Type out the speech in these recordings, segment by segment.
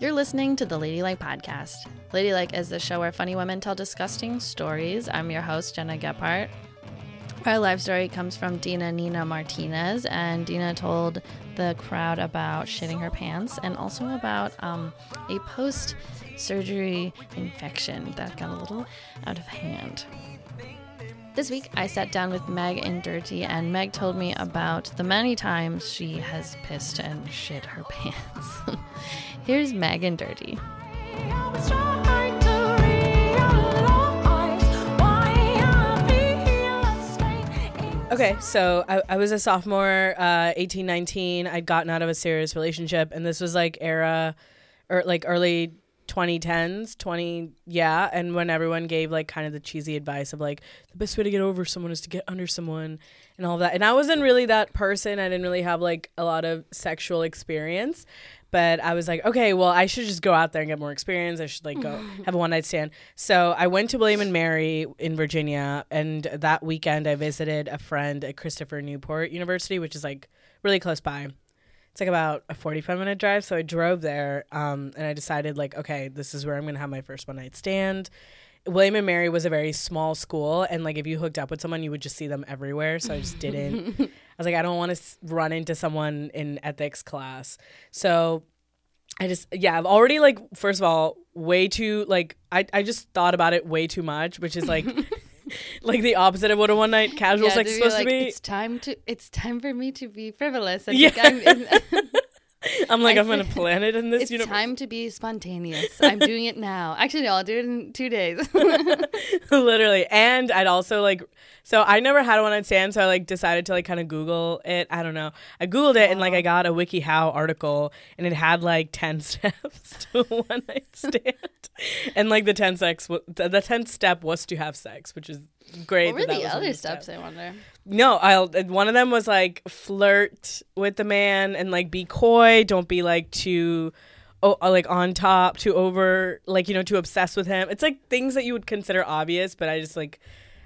You're listening to the Ladylike Podcast. Ladylike is the show where funny women tell disgusting stories. I'm your host, Gena Gephart. Our live story comes from Dina Nina Martinez, and Dina told the crowd about shitting her pants and also about um, a post surgery infection that got a little out of hand. This week, I sat down with Meg Indurti, and Meg told me about the many times she has pissed and shit her pants. Here's Meg Indurti. Okay, so I, I was a sophomore, uh, 18, 19. I'd gotten out of a serious relationship, and this was like era, or like early 2010s, 20, yeah. And when everyone gave like kind of the cheesy advice of like, the best way to get over someone is to get under someone and all that. And I wasn't really that person. I didn't really have like a lot of sexual experience. But I was like, okay, well, I should just go out there and get more experience. I should like go have a one night stand. So I went to William and Mary in Virginia, and that weekend I visited a friend at Christopher Newport University, which is like really close by. It's like about a 45 minute drive. So I drove there um, and I decided, like, okay, this is where I'm going to have my first one night stand. William and Mary was a very small school, and like if you hooked up with someone, you would just see them everywhere. So I just didn't. I was like, I don't want to run into someone in ethics class. So I just, yeah, I've already like, first of all, way too like I I just thought about it way too much, which is like. like the opposite of what a one night casual Yeah, sex is supposed like, to be. It's time to. It's time for me to be frivolous. I Yeah. I'm like, I I'm gonna plan it in this it's universe. time to be spontaneous. I'm doing it now. Actually, no, I'll do it in two days. literally and i'd also like so i never had one on stand so i like decided to like kind of google it i don't know i googled it and like i got a wikihow article and it had like 10 steps to a one night stand and like the 10 sex w- the, 10th step was to have sex which is great what were that that the one other steps? I wonder. No i'll one of them was like flirt with the man and like be coy. Don't be like too oh like on top too over like you know too obsessed with him. It's like things that you would consider obvious but i just like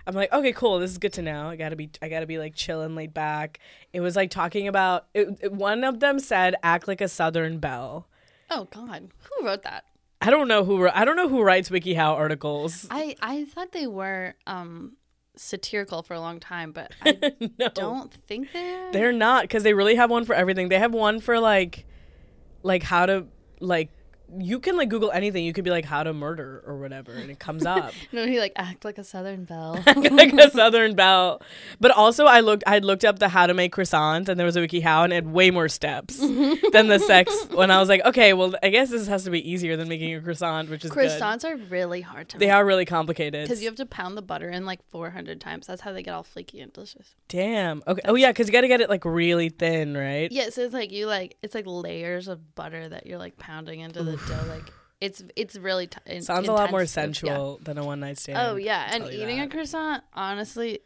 i'm like okay cool this is good to know. I gotta be i gotta be like chill and laid back. It was like talking about it, it- one of them said act like a southern belle. Oh God, who wrote that? i don't know who i don't know who writes wikihow articles. I I thought they were um satirical for a long time, but I no don't think they are. They're not because they really have one for everything. They have one for like, like how to like. You can like Google anything. You could be like how to murder or whatever, and it comes up no, he like act like a Southern belle. like a Southern belle. But also, I looked. I looked up the how to make croissants, and there was a wiki how, and it had way more steps than the sex. When I was like, okay, well, I guess this has to be easier than making a croissant, which is good. Croissants are really hard to They make are really complicated. because you have to pound the butter in like 400 times. That's how they get all flaky and delicious. Damn. Okay. Oh yeah, because you got to get it like really thin, right? Yeah, so it's like you like it's like layers of butter that you're like pounding into the Like it's it's really t- Sounds a lot more intense. Yeah. sensual than a one night stand. Oh yeah, and eating that. a croissant, honestly,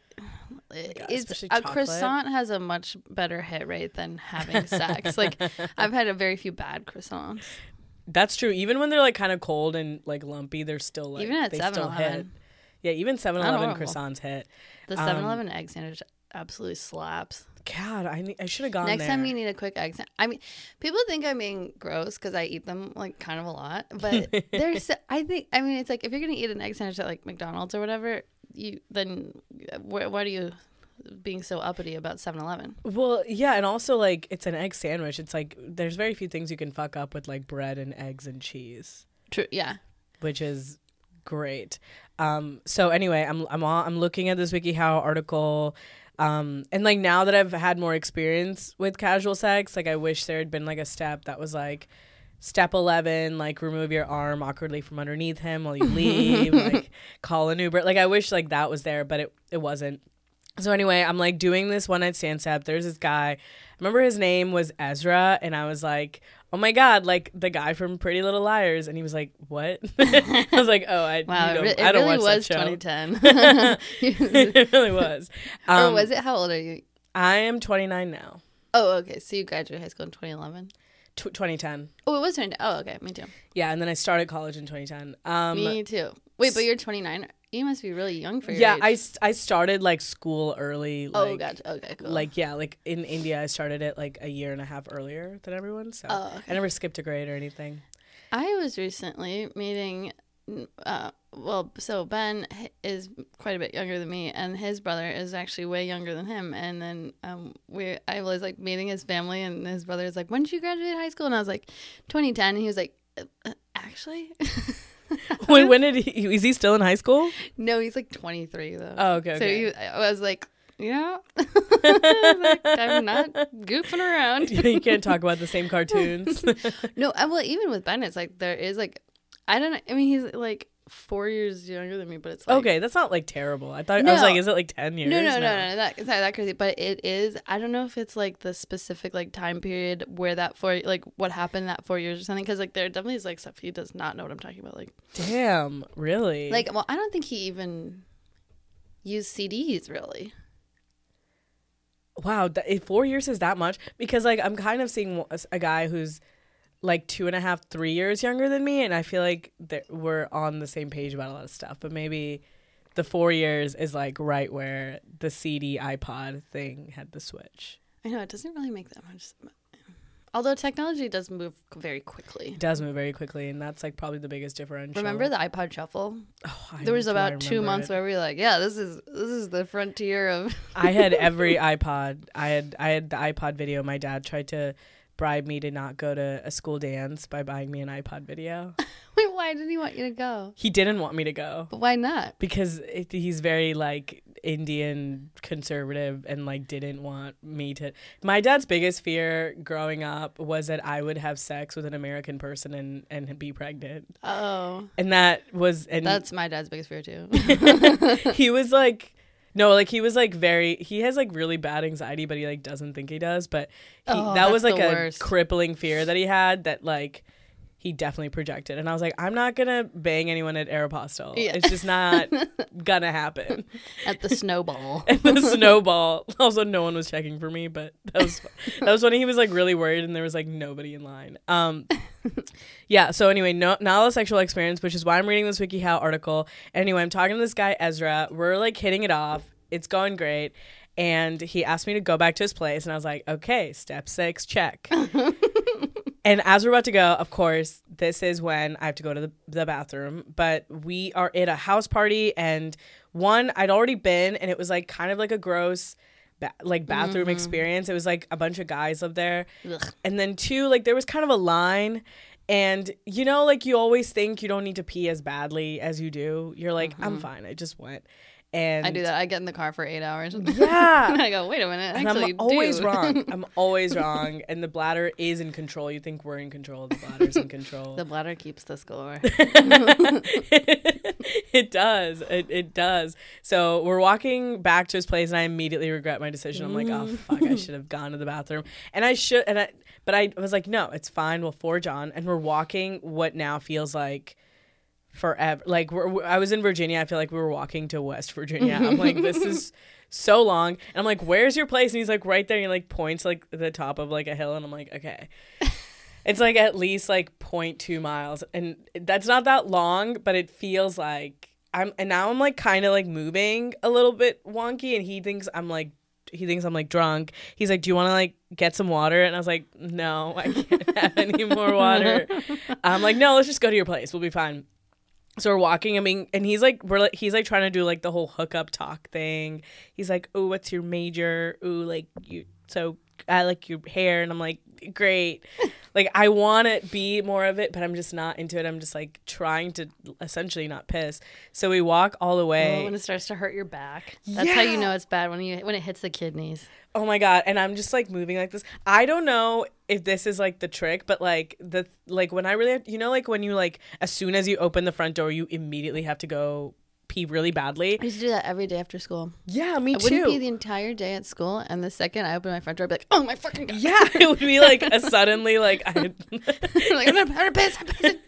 it's a chocolate. croissant has a much better hit rate than having sex. like I've had a very few bad croissants. That's true. Even when they're like kind of cold and like lumpy, they're still like Even at they still hit. Yeah, even 7-Eleven croissants hit. The Um, 7-Eleven egg sandwich absolutely slaps. God, I need, I should have gone Next there. time you need a quick egg. I mean, people think I'm being gross because I eat them like kind of a lot, but there's. I think. I mean, it's like if you're gonna eat an egg sandwich at like McDonald's or whatever, you then wh- what are you being so uppity about 7-Eleven? well, yeah, and also like it's an egg sandwich. It's like there's very few things you can fuck up with like bread and eggs and cheese, True. Yeah. which is great. Um, so anyway, I'm I'm on, I'm looking at this WikiHow article. Um, and like now that I've had more experience with casual sex, like I wish there had been like a step that was like step 11 like remove your arm awkwardly from underneath him while you leave like call an uber. Like i wish like that was there but it, it wasn't. So anyway i'm like doing this one night stand step there's this guy. I remember his name was ezra and i was like oh my god like the guy from pretty little liars and he was like what i was like oh i, Wow. don't, it I don't really was that show 2010. it really was or um, was it? How old are you? i am 29 now Oh, okay. So you graduated high school in 2011. Tw 2010 Oh, it was 20. Oh, okay. Me too. yeah and then i started college in 2010 um Me too. Wait, but you're 29. You must be really young for your age. yeah age. I, I started like school early like, oh, gotcha. Okay, cool. like yeah like in india i started it like a year and a half earlier than everyone so Oh, okay. i never skipped a grade or anything I was recently meeting, uh, well, so Ben is quite a bit younger than me, and his brother is actually way younger than him. And then um, we, I was like meeting his family, and his brother is like, "When did you graduate high school?" And I was like, "2010." And he was like, uh, uh, "Actually." Wait, when did he? Is he still in high school? No, he's like 23 though. Oh, okay. So okay. he, I was like, yeah, like, I'm not goofing around. you can't talk about the same cartoons. No, uh, well, even with Ben, it's like there is like, I don't know. I mean, he's like four years younger than me, but it's like, okay, that's not like terrible. I thought I was like, is it like ten years? No, no, no, no, no, that, it's not that crazy. But it is. I don't know if it's like the specific like time period where that four like what happened that four years or something. Because like there definitely is like stuff he does not know what I'm talking about. Like, Damn, really? like well, I don't think he even used CDs really. wow, th- four years is that much? Because like I'm kind of seeing a guy who's like two and a half, three years younger than me, and I feel like we're on the same page about a lot of stuff. But maybe the four years is like right where the CD iPod thing had the switch. I know it doesn't really make that much. Although technology does move very quickly. It does move very quickly, and that's like probably the biggest differential. Remember the iPod Shuffle? Oh, I There was about two months it. where we were like, "Yeah, this is this is the frontier of." I had every iPod. I had I had the iPod video. My dad tried to bribe me to not go to a school dance by buying me an iPod video. Wait, why didn't he want you to go? He didn't want me to go But why not? because it, he's very like Indian conservative and like didn't want me to. My dad's biggest fear growing up was that I would have sex with an American person and and be pregnant. Oh, And that was and that's my dad's biggest fear too. he was like no like he was like very he has like really bad anxiety but he like doesn't think he does but he, Oh, that was like a worst. crippling fear that he had that like he definitely projected. And i was like i'm not gonna bang anyone at aeropostale Yeah. it's just not gonna happen. At the snowball. at the snowball. Also no one was checking for me but that was that was when he was like really worried and there was like nobody in line. Um yeah so anyway no not a sexual experience which is why i'm reading this wikihow article. Anyway i'm talking to this guy ezra. We're like hitting it off. It's going great. And he asked me to go back to his place and i was like okay step six check and as we're about to go, of course, this is when I have to go to the, the bathroom. But we are at a house party, and one, I'd already been, and it was like kind of like a gross, ba- like bathroom mm-hmm. experience. It was like a bunch of guys up there, Ugh. and then two, like there was kind of a line, and you know, like you always think you don't need to pee as badly as you do. You're like, I'm mm-hmm. fine. I just went, and I do that. I get in the car for eight hours. Yeah. and I go, wait a minute. and Actually, I'm always do. wrong. I'm always wrong, and the bladder is in control. You think we're in control? The bladder's in control. the bladder keeps the score. it does. It, it does. So we're walking back to his place, and I immediately regret my decision. I'm like, oh mm. fuck, I should have gone to the bathroom, and I should. And I, but I was like, no, it's fine. We'll forge on, and we're walking what now feels like forever. Like we're, we I was in Virginia. I feel like we were walking to West Virginia. I'm like, this is so long, and I'm like, where's your place? And he's like, right there. And he like points like the top of like a hill, and I'm like, okay. It's like at least like 0.2 miles, and that's not that long, but it feels like I'm. And now I'm like kind of like moving a little bit wonky, and he thinks I'm like he thinks I'm like drunk. He's like, "Do you want to like get some water?" And I was like, "No, I can't have any more water." I'm like, "No, let's just go to your place. We'll be fine." So we're walking. I mean, and he's like, we're like, he's like trying to do like the whole hookup talk thing. He's like, "Oh, what's your major? Ooh, like you. So I like your hair." And I'm like, "Great." like I want to be more of it, but I'm just not into it. I'm just like trying to essentially not piss. So we walk all the way. Oh, when it starts to hurt your back, that's how you know it's bad when you when it hits the kidneys. Oh my god, and I'm just like moving like this. I don't know if this is like the trick, but like the like when I really you know like when you like as soon as you open the front door, you immediately have to go pee really badly. I used to do that every day after school. Yeah, me too. I wouldn't be the entire day at school, and the second I open my front door, I'd be like, "Oh my fucking god!" yeah, it would be like a suddenly like I like I'm gonna, I'm piss. I'm pissing.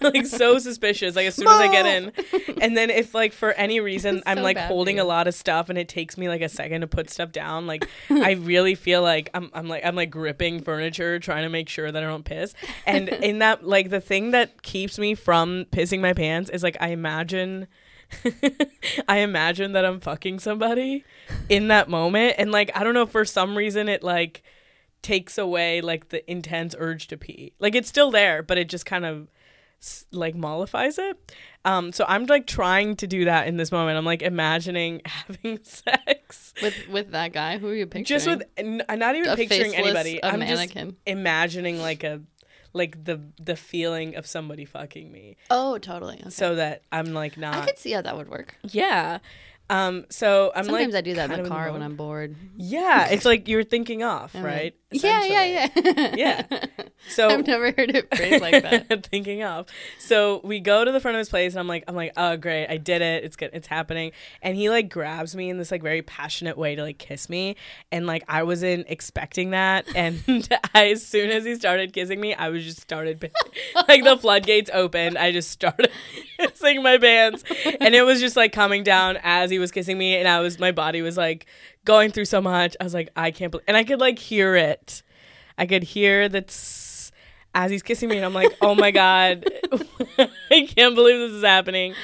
like so suspicious like as soon as I get in. And then if like for any reason It's I'm like holding a lot of stuff and it takes me like a second to put stuff down, like I really feel like I'm I'm like I'm like gripping furniture trying to make sure that I don't piss. And in that like the thing that keeps me from pissing my pants is like I imagine I imagine that I'm fucking somebody in that moment and like I don't know for some reason it like takes away like the intense urge to pee. Like it's still there, but it just kind of like mollifies it. Um, so I'm like trying to do that in this moment. I'm like imagining having sex with with that guy. Who are you picturing? just with n- I'm not even a picturing anybody. A I'm mannequin. just imagining like a like the the feeling of somebody fucking me, oh, totally. Okay. so that I'm like not. I could see how that would work. yeah. Um. So I'm like Sometimes like I do that in the car when. I'm bored. Yeah, it's like you're thinking off, I'm right? like, yeah, yeah, yeah. Yeah. So I've never heard it phrased like that. thinking off. So we go to the front of his place, and I'm like, I'm like, oh great, I did it. It's good. It's happening. And he like grabs me in this like very passionate way to like kiss me, and like I wasn't expecting that. And I, as soon as he started kissing me, I was just started like the floodgates opened. I just started kissing my pants, and it was just like coming down as he was kissing me, and I was my body was like going through so much. I was like, I can't believe, and I could like hear it. I could hear that as he's kissing me, and I'm like, oh my god, I can't believe this is happening.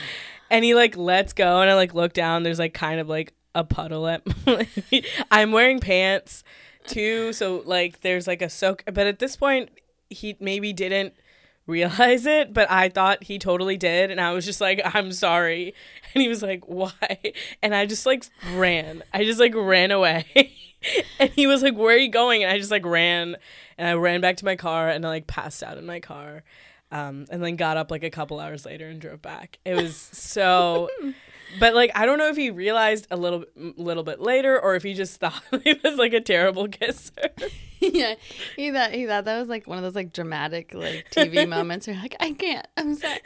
And he like lets go, and I like look down. There's like kind of like a puddle at. I'm wearing pants too, so like there's like a soak. But at this point, he maybe didn't realize it, but I thought he totally did, and I was just like, I'm sorry. And he was like, why? And I just like ran. I just like ran away. and he was like, where are you going? And I just like ran, and I ran back to my car, and I like passed out in my car. Um, and then got up like a couple hours later and drove back. It was so, but like I don't know if he realized a little little bit later or if he just thought he was like a terrible kisser. yeah, he thought he thought that was like one of those like dramatic like TV moments where you're like, I can't. I'm sorry.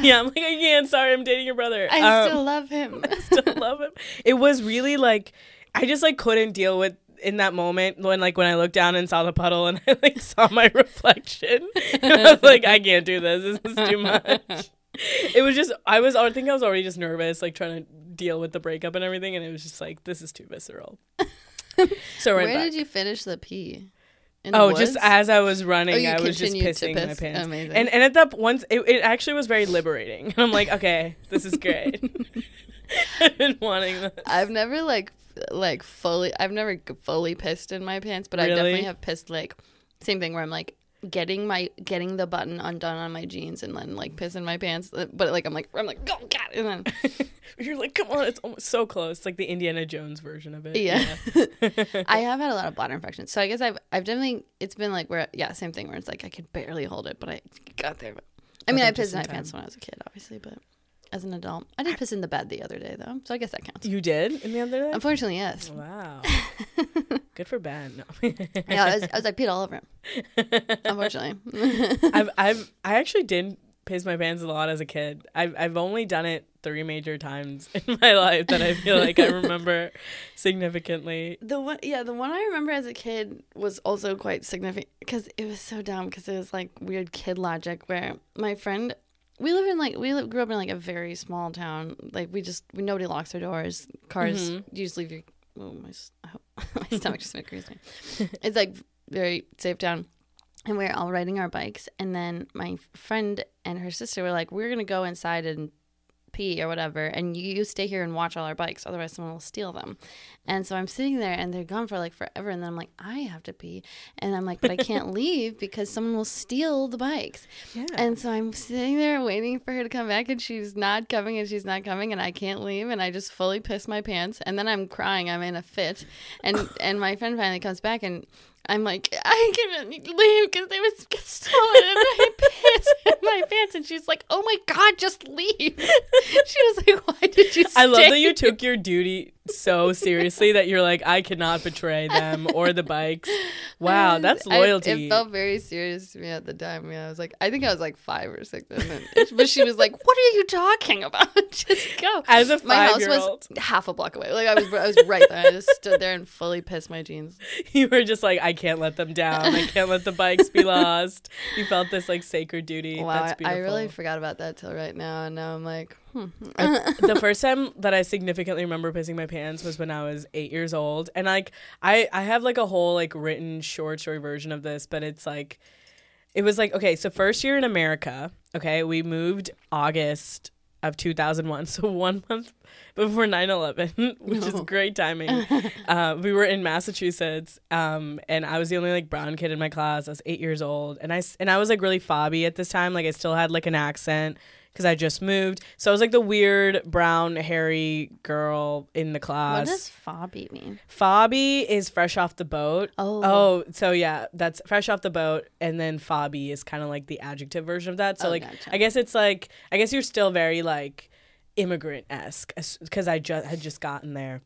yeah, I'm like I can't. Sorry, I'm dating your brother. I Um, still love him. I still love him. It was really like I just like couldn't deal with in that moment when like when I looked down and saw the puddle and I like saw my reflection. and I was like, I can't do this. This is too much. It was just I was I think I was already just nervous, like trying to deal with the breakup and everything, and it was just like this is too visceral. So Where back. did you finish the pee? In Oh, just as I was running, Oh, I was just pissing my pants. Amazing. And and at that once, it, it actually was very liberating. And I'm like, okay, this is great. I've been wanting this. I've never like like fully. I've never fully pissed in my pants, but I definitely have pissed like same thing where I'm like getting my getting the button undone on my jeans and then like pissing my pants. But like I'm like I'm like oh god, and then You're like, come on, it's almost so close. It's like the Indiana Jones version of it. Yeah. I have had a lot of bladder infections, so I guess I've I've definitely it's been like where yeah same thing where it's like I could barely hold it, but I got there. But I mean, I pissed my pants when I was a kid, obviously, but as an adult, I did piss in the bed the other day though, so I guess that counts. You did in the other day? Unfortunately, yes. Wow. Good for Ben. No. Yeah, I was, I was like peed all over him. Unfortunately, I've I've I actually did piss my pants a lot as a kid. I've I've only done it three major times in my life that I feel like I remember significantly. the one yeah the one I remember as a kid was also quite significant because it was so dumb because it was like weird kid logic where my friend we live in like we live, grew up in like a very small town. Like we just we nobody locks their doors. Cars Mhm. you just leave your oh my my stomach just made crazy. It's like very safe town. And we are all riding our bikes. And then my friend and her sister were like we're gonna go inside and pee or whatever and you, you stay here and watch all our bikes otherwise someone will steal them and so i'm sitting there and they're gone for like forever and then i'm like i have to pee and i'm like but i can't leave because someone will steal the bikes Yeah. and so i'm sitting there waiting for her to come back and she's not coming and she's not coming and i can't leave and i just fully piss my pants and then i'm crying i'm in a fit and and my friend finally comes back and I'm like, I can't leave because they was stolen and I pissed in my pants. And she's like, oh my God, just leave. She was like, why did you I love that you took your duty so seriously that you're like, I cannot betray them or the bikes. Wow, um, that's I- loyalty. it felt very serious to me at the time. Yeah, I was like, I think I was like five or six. And then, but she was like, "What are you talking about? just go." As a my house was half a block away. Like I was, I was right there. I just stood there and fully pissed my jeans. you were just like, I can't let them down. I can't let the bikes be lost. You felt this like sacred duty. Wow, That's I, beautiful. I really forgot about that till right now, and now I'm like, hmm. the first time that I significantly remember pissing my pants was when I was eight years old, and like I I have like a whole like written short story version of this, but it's like it was like okay, so first year in America, okay, we moved August of 2001. So one month before 9/11, which is great timing. uh, we were in Massachusetts, um, and I was the only like brown kid in my class. I was eight years old, and I and I was like really fobby at this time. Like I still had like an accent because I just moved. So I was like the weird brown hairy girl in the class. What does fobby mean? Fobby is fresh off the boat. Oh. Oh, so yeah, that's fresh off the boat, and then fobby is kind of like the adjective version of that. So Oh, like, gotcha. I guess it's like, I guess you're still very like immigrant esque because I just had just gotten there.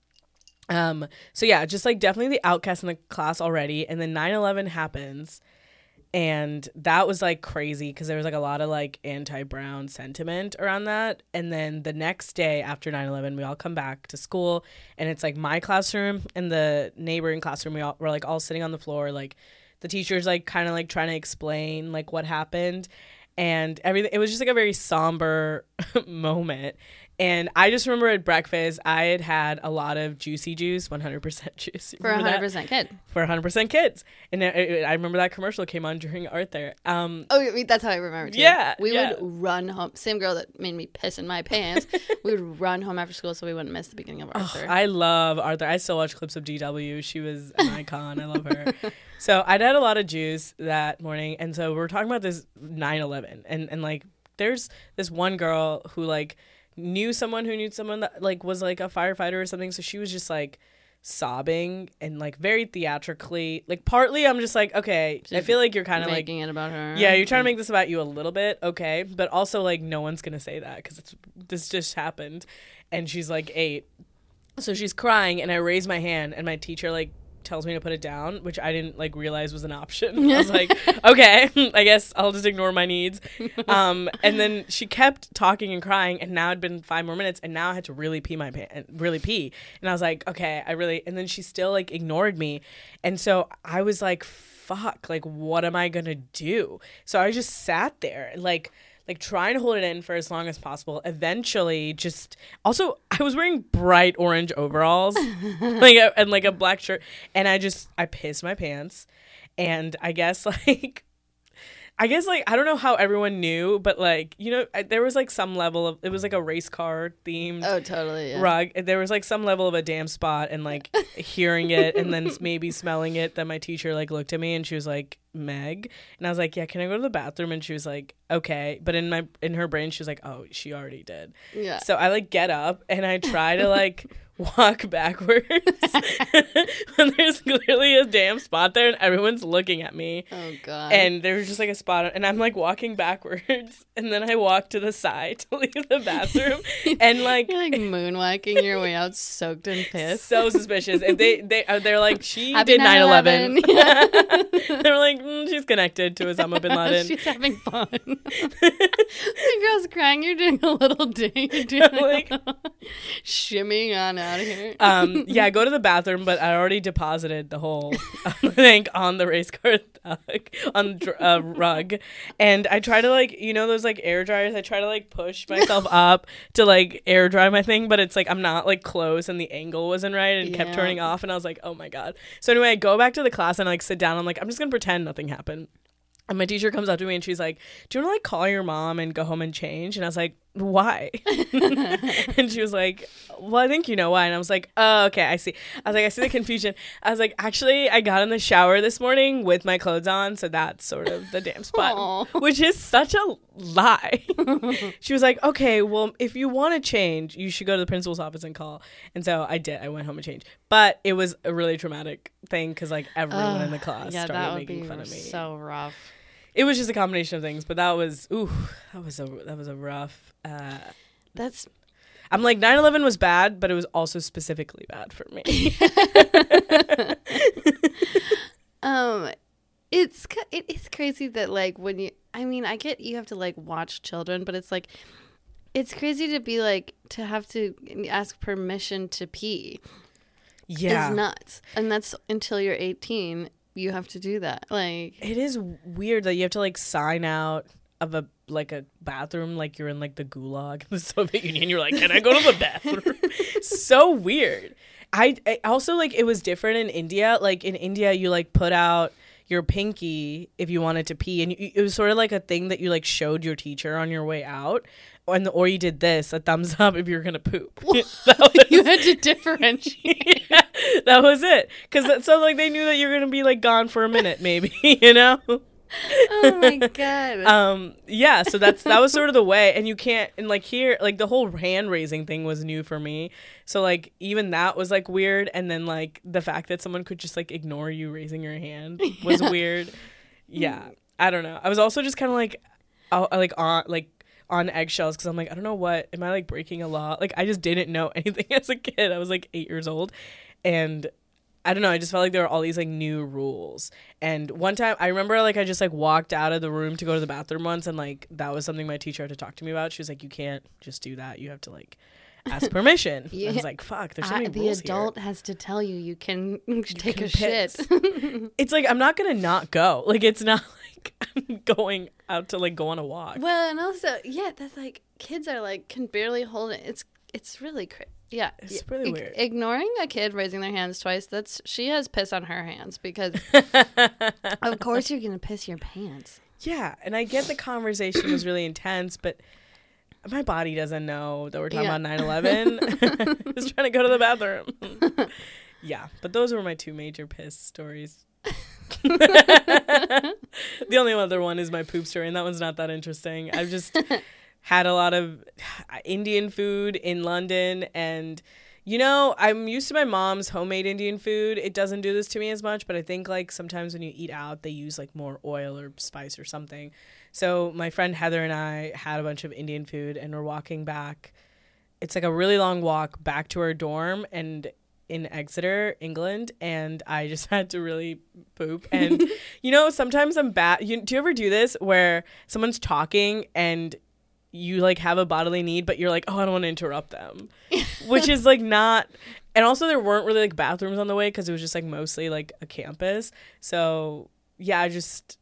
Um. So yeah, just like definitely the outcast in the class already, and then 9/11 happens, and that was like crazy because there was like a lot of like anti-brown sentiment around that. And then the next day after 9-11 we all come back to school and it's like my classroom and the neighboring classroom. We all were like all sitting on the floor like the teacher's like kind of like trying to explain like what happened. And everything it was just like a very somber moment and i just remember at breakfast i had had a lot of juicy juice 100% juice You For a remember hundred that? percent kid. for 100% kids and it, it- i remember that commercial came on during arthur um Oh, I mean, that's how I remember. Too. Yeah, we yeah. would run home. Same girl that made me piss in my pants. we would run home after school so we wouldn't miss the beginning of Arthur. I love Arthur. I still watch clips of DW. She was an icon. I love her. So I'd had a lot of juice that morning, and so we are talking about this 9/11, and and like there's this one girl who like knew someone who knew someone that like was like a firefighter or something. So she was just like sobbing and like very theatrically. Like partly, I'm just like, okay, I feel like you're kind of like making it about her. yeah, you're trying to mm. make this about you a little bit, okay, but also like no one's gonna say that because it's this just happened, and she's like eight, so she's crying, and I raise my hand, and my teacher like tells me to put it down, which I didn't like realize was an option. I was like, okay, I guess I'll just ignore my needs. Um, and then she kept talking and crying, and now it'd been five more minutes, and now I had to really pee my pants, really pee, and I was like, okay, I really, and then she still like ignored me, and so I was like, fuck, like what am I gonna do? So I just sat there, like like trying to hold it in for as long as possible. Eventually, just also I was wearing bright orange overalls, like a, and like a black shirt, and I just I pissed my pants, and I guess like. I guess like I don't know how everyone knew, but like you know, I- there was like some level of it was like a race car themed Oh, totally. Yeah. rug. There was like some level of a damn spot, and like hearing it, and then maybe smelling it. Then my teacher like looked at me, and she was like, "Meg," and I was like, "Yeah, can I go to the bathroom?" And she was like, "Okay," but in my in her brain, she was like, "Oh, she already did." Yeah. So I like get up and I try to like walk backwards when there's clearly a damn spot there, and everyone's looking at me oh God. and there's just like a spot and i'm like walking backwards and then i walk to the side to leave the bathroom and like you're like moonwalking your way out, soaked in piss. so suspicious if they they uh, they're like she Happy did 9-11 9/11. they're like mm, she's connected to osama bin laden She's having fun. the girl's crying. You're doing a little ding. You're doing Like- shimmying on out of here. um yeah I go to the bathroom but i already deposited the whole thing on the race car thug, on uh, rug and i try to like you know those like air dryers i try to like push myself up to like air dry my thing but it's like i'm not like close and the angle wasn't right and it kept turning off and i was like oh my god so anyway i go back to the class and I, like sit down i'm like i'm just gonna pretend nothing happened and my teacher comes up to me and she's like, "Do you want to like call your mom and go home and change?" And I was like, "Why?" and she was like, "Well, I think you know why." And I was like, "Oh, okay, I see." I was like, "I see the confusion." I was like, "Actually, I got in the shower this morning with my clothes on, so that's sort of the damn spot." Aw. Which is such a lie. she was like, "Okay, well, if you want to change, you should go to the principal's office and call." And so I did. I went home and changed. But it was a really traumatic thing because like everyone in the class yeah, started making fun of me so rough. It was just a combination of things, but that was ooh, that was a that was a rough. Uh, That's I'm like 9/11 was bad, but it was also specifically bad for me. um, it's it is crazy that like when you. I mean, I get you have to like watch children, but it's like. It's crazy to be like to have to ask permission to pee. yeah, It's nuts, and that's until you're 18. You have to do that. Like, it is weird that you have to like sign out of a like a bathroom like you're in like the gulag in the Soviet Union. You're like, can I go to the bathroom? so weird. I, I also like it was different in India. Like in India, you like put out your pinky if you wanted to pee, and you, it was sort of like a thing that you like showed your teacher on your way out, and the, or you did this a thumbs up if you were gonna poop. That was- you had to differentiate. yeah, that was it. Because so like they knew that you're gonna be like gone for a minute, maybe you know. oh my god. Um, yeah. So that's that was sort of the way, and you can't and like here like the whole hand raising thing was new for me. So like even that was like weird, and then like the fact that someone could just like ignore you raising your hand was weird. Yeah, I don't know. I was also just kind of like, uh, like on like on eggshells because I'm like I don't know what am I like breaking a law? Like I just didn't know anything as a kid. I was like eight years old, and I don't know. I just felt like there were all these like new rules. And one time, I remember like I just like walked out of the room to go to the bathroom once, and like that was something my teacher had to talk to me about. She was like, "You can't just do that. You have to like ask permission." Yeah. I was like, "Fuck, there's so I- the rules adult has to tell you you can take can a shit. It's like I'm not gonna not go. Like it's not like I'm going out to like go on a walk. well, and also, yeah, that's like kids are like can barely hold it. It's it's really cra- yeah. It's really ig- weird. Ignoring a kid raising their hands twice. That's she has piss on her hands because of course you're gonna piss your pants. Yeah, and I get the conversation was really intense, but my body doesn't know that we're talking Yeah. about 9/11. Just trying to go to the bathroom. yeah, but those were my two major piss stories. the only other one is my poop story, and that one's not that interesting. I've just had a lot of uh, Indian food in London and you know, I'm used to my mom's homemade Indian food. It doesn't do this to me as much, but I think like sometimes when you eat out, they use like more oil or spice or something. So my friend Heather and I had a bunch of Indian food and we're walking back. It's like a really long walk back to our dorm and in Exeter, England, and I just had to really poop. And you know, sometimes I'm bad. Do you ever do this where someone's talking and you like have a bodily need, but you're like, oh, I don't want to interrupt them, which is like not. And also, there weren't really like bathrooms on the way because it was just like mostly like a campus. So yeah, I just.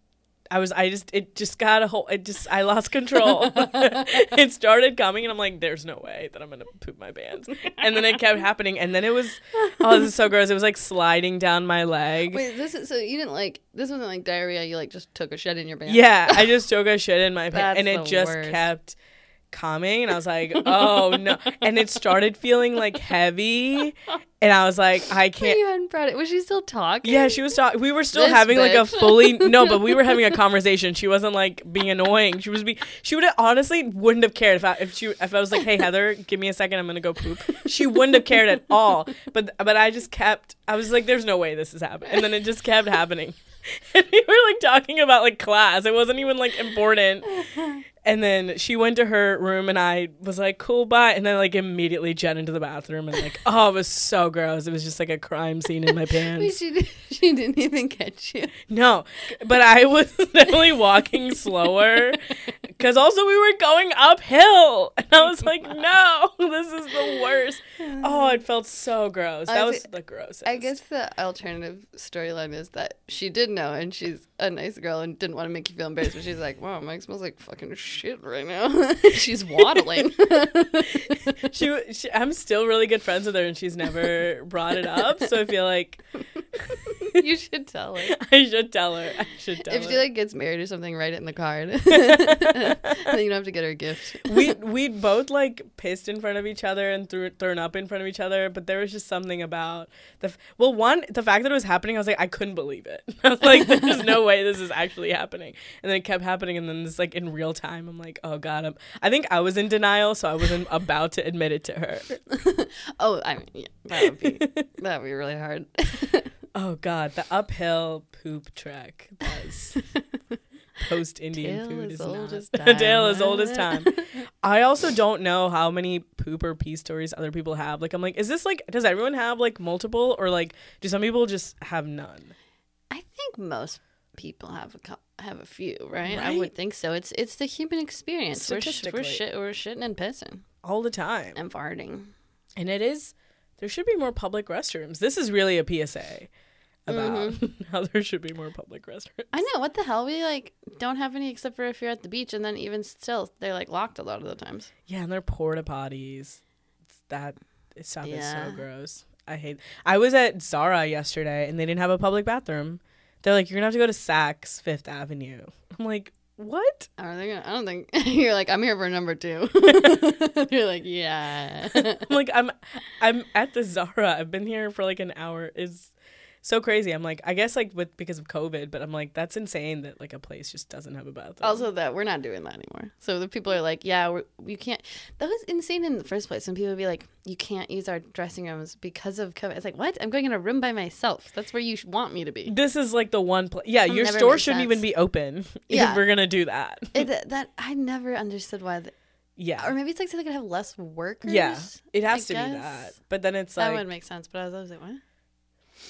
I was, I just, it just got a whole, it just, I lost control. it started coming and I'm like, there's no way that I'm going to poop my pants. And then it kept happening. And then it was, oh, this is so gross. It was like sliding down my leg. Wait, this is so you didn't like this wasn't like diarrhea. You like just took a shit in your pants. Yeah, I just took a shit in my pants and it just worst. kept coming and I was like, "Oh no." And it started feeling like heavy and I was like, "I can't you brought it. Was she still talking? yeah, she was talking. We were still This having like a fully no, but we were having a conversation. She wasn't like being annoying. She was be. She would have honestly wouldn't have cared if I if she if I was like, hey Heather, give me a second, I'm gonna go poop. She wouldn't have cared at all. But but I just kept. I was like, there's no way this is happening, and then it just kept happening. And we were like talking about like class. It wasn't even like important. And then she went to her room, and I was like, "Cool, bye." And then like immediately jet into the bathroom, and like, oh, it was so gross. It was just like a crime scene in my pants. Wait, she did, she didn't even catch you. No, but I was definitely walking slower because also we were going uphill. And I was like, no, this is the worst. Oh, it felt so gross. That was the grossest. I guess the alternative storyline is that she did know and she's a nice girl and didn't want to make you feel embarrassed, but she's like, wow, Mike smells like fucking shit right now. she's waddling. she, she, I'm still really good friends with her and she's never brought it up. So I feel like you should tell her. I should tell her. I should tell If her. If she like gets married or something, write it in the card. then you don't have to get her a gift. we we both like pissed in front of each other and threw thrown up in front of each other, but there was just something about the f- well, one the fact that it was happening, I was like, I couldn't believe it. I was like, there's no way this is actually happening, and then it kept happening, and then this like in real time, I'm like, oh god, I'm. I think I was in denial, so I wasn't about to admit it to her. Oh, I mean, yeah, that would be that would be really hard. Oh god, the uphill poop trek was post Indian food is old not. as A tale as time. old as time. I also don't know how many poop or pee stories other people have. Like I'm like, is this like does everyone have like multiple or like do some people just have none? I think most people have a have a few, right? I would think so. It's it's the human experience. We're sh- we're, shit, we're shitting and pissing All the time. and farting. And it is there should be more public restrooms. This is really a PSA about mm-hmm. how there should be more public restrooms. I know what the hell. We like don't have any except for if you're at the beach, and then even still, they're like locked a lot of the times. Yeah, and they're porta potties. It's that stuff is so gross. I hate. I was at Zara yesterday, and they didn't have a public bathroom. They're like, you're gonna have to go to Saks Fifth Avenue. I'm like, what? I don't think. I don't think you're like. I'm here for number two. you're like, yeah. I'm like, I'm, I'm at the Zara. I've been here for like an hour. Is so crazy. I'm like, I guess like with because of COVID, but I'm like, that's insane that like a place just doesn't have a bathroom. also, that we're not doing that anymore. So the people are like, yeah, we're, you can't. That was insane in the first place. When people would be like, you can't use our dressing rooms because of COVID. It's like, what? I'm going in a room by myself. That's where you want me to be. this is like the one place. Yeah, your store shouldn't even be open Yeah. if we're gonna do that. It, that, I never understood why. The, yeah, or maybe it's like so they could have less workers. yeah, it has I to be that. But then it's like. that would make sense. But I was always like, what?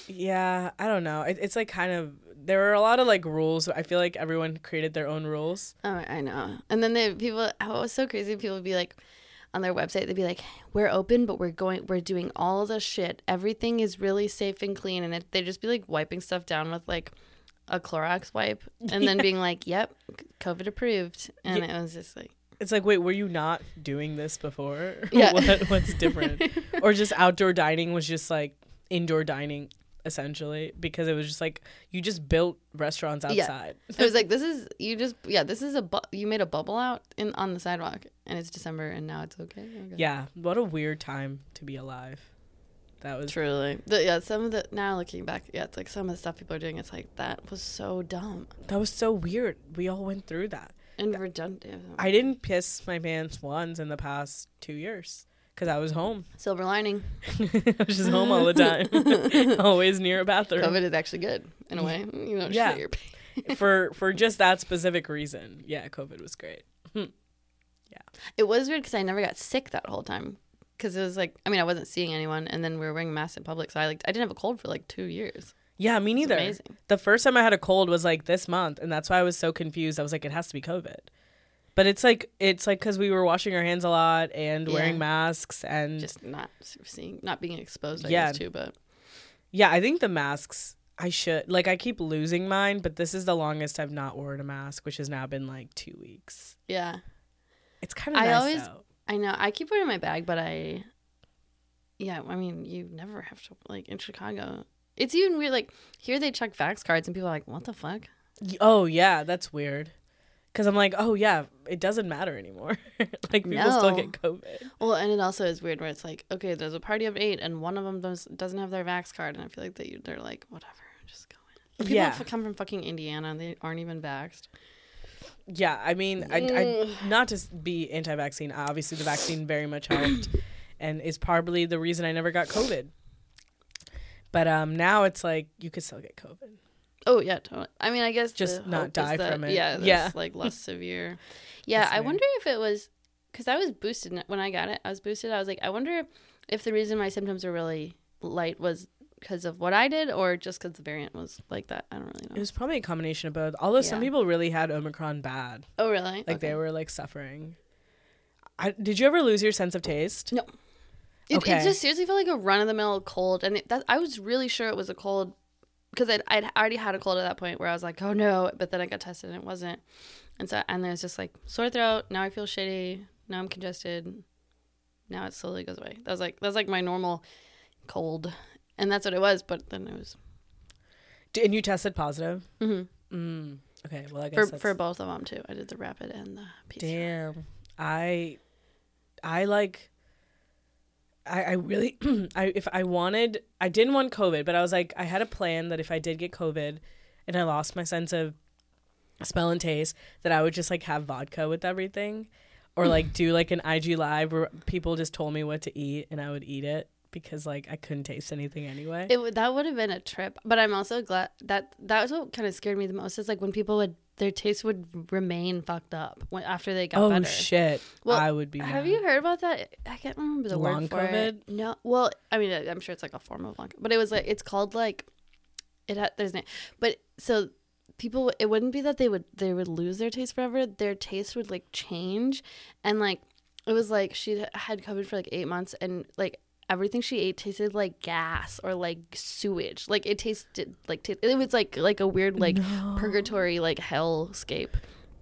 Yeah, I don't know. It, it's like kind of there are a lot of like rules. I feel like everyone created their own rules. Oh, I know. And then the people, oh, it was so crazy. People would be like, on their website, they'd be like, "We're open, but we're going, we're doing all the shit. Everything is really safe and clean." And it, they'd just be like wiping stuff down with like a Clorox wipe, and then being like, "Yep, COVID approved." And it was just like, It's like, wait, were you not doing this before? Yeah. what, what's different? or just outdoor dining was just like indoor dining essentially because it was just like you just built restaurants Yeah. outside. it was like, "This is you just, yeah, this is a bu- you made a bubble out in on the sidewalk, and it's December, and now it's okay." okay. Yeah, what a weird time to be alive. That was Truly, the, yeah. Some of the now looking back, yeah, it's like some of the stuff people are doing. It's like that was so dumb that was so weird. We all went through that. and redundant. I didn't piss my pants once in the past 2 years cuz I was home. Silver lining. I was just home all the time. Always near a bathroom. COVID is actually good in a way. You know, Yeah. shit your pants. for for just that specific reason. Yeah, COVID was great. Hmm. Yeah, it was weird because I never got sick that whole time. Because it was like, I mean, I wasn't seeing anyone, and then we were wearing masks in public, so I like, I didn't have a cold for like two years. Yeah, me neither. amazing. The first time I had a cold was like this month, and that's why I was so confused. I was like, it has to be COVID. But it's like it's like because we were washing our hands a lot and wearing masks and Just not seeing, not being exposed, I Yeah. guess, too. But yeah, I think the masks I should like I keep losing mine, but this is the longest I've not worn a mask, which has now been like two weeks. yeah, It's kind of I nice always-. I know. I keep it in my bag, but I, yeah, I mean, you never have to, like, in Chicago. It's even weird. Like, here they check vax cards, and people are like, what the fuck? Oh yeah, that's weird. Cause I'm like, oh yeah, it doesn't matter anymore. like people still get COVID. Well, and it also is weird where it's like, okay, there's a party of eight, and one of them does, doesn't have their vax card, and I feel like you, they're like, whatever, just go in. People Yeah. f- come from fucking Indiana, and they aren't even vaxxed. Yeah, I mean, I, I not to be anti-vaccine. Obviously, the vaccine very much helped, and is probably the reason I never got COVID. But um, now it's like you could still get COVID. Oh yeah, totally. I mean, I guess Just not die that- from it. Yeah, Yeah. yeah, like less severe. Yeah, That's I wonder if it was because I was boosted when I got it. I was boosted. I was like, I wonder if the reason my symptoms were really light was because of what I did, or just because the variant was like that. I don't really know. It was probably a combination of both. Although some people really had Omicron bad, Oh really? like they were like suffering. I, did you ever lose your sense of taste? No. It, Okay. it just seriously felt like a run of the mill cold, and it, that I was really sure it was a cold because I'd, I'd already had a cold at that point where I was like, oh no, but then I got tested and it wasn't, and so and then it's just like sore throat. Now I feel shitty. Now I'm congested. Now it slowly goes away. That was like that's like my normal cold, and that's what it was. But then it was And you tested positive. Mm-hmm. Mm. Okay, well I guess for that's- for both of them too. I did the rapid and the PCR. Damn. I I like I I really I if I wanted I didn't want COVID, but I was like I had a plan that if I did get COVID and I lost my sense of smell and taste, that I would just like have vodka with everything. Or hmm. like do like an IG live where people just told me what to eat and I would eat it because like I couldn't taste anything anyway. It would that would have been a trip, but I'm also glad that that was what kind of scared me the most. Is like when people would their taste would remain fucked up when, after they got oh better. shit. Well, I would be Have mad. you heard about that? I can't remember the Long word for it. No, well, I mean, I'm sure it's like a form of long, but it was like it's called like it had there's name, but so people it wouldn't be that they would they would lose their taste forever. Their taste would like change, and like it was like she had COVID for like eight months, and like everything she ate tasted like gas or like sewage. Like it tasted like ta- it was like like a weird like purgatory like hellscape.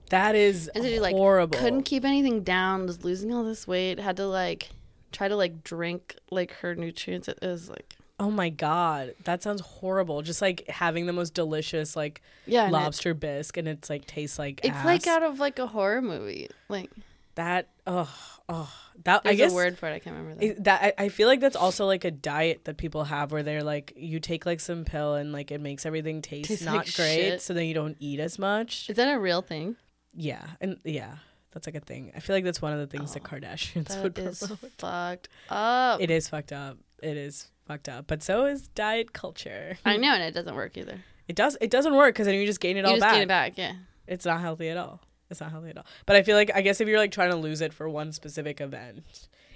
That is And so she like horrible. couldn't keep anything down, was losing all this weight, had to like try to like drink like her nutrients. It was like Oh my god, that sounds horrible. Just like having the most delicious like Yeah, and it- lobster bisque, and it's like tastes like it's ass. like out of like a horror movie. Like that. Oh, oh, that. there's I guess a word for it. I can't remember that. that I, I feel like that's also like a diet that people have where they're like you take like some pill and like it makes everything taste Tastes not like great, shit. so then you don't eat as much. Is that a real thing? Yeah, and yeah, that's like a thing. I feel like that's one of the things that Oh, Kardashians would That is promote. fucked up. It is fucked up. It is fucked up. But so is diet culture. I know, and it doesn't work either. It does. It doesn't work because then you just gain it You all just back. gain it back. Yeah. It's not healthy at all. It's not healthy at all. But I feel like I guess if you're like trying to lose it for one specific event,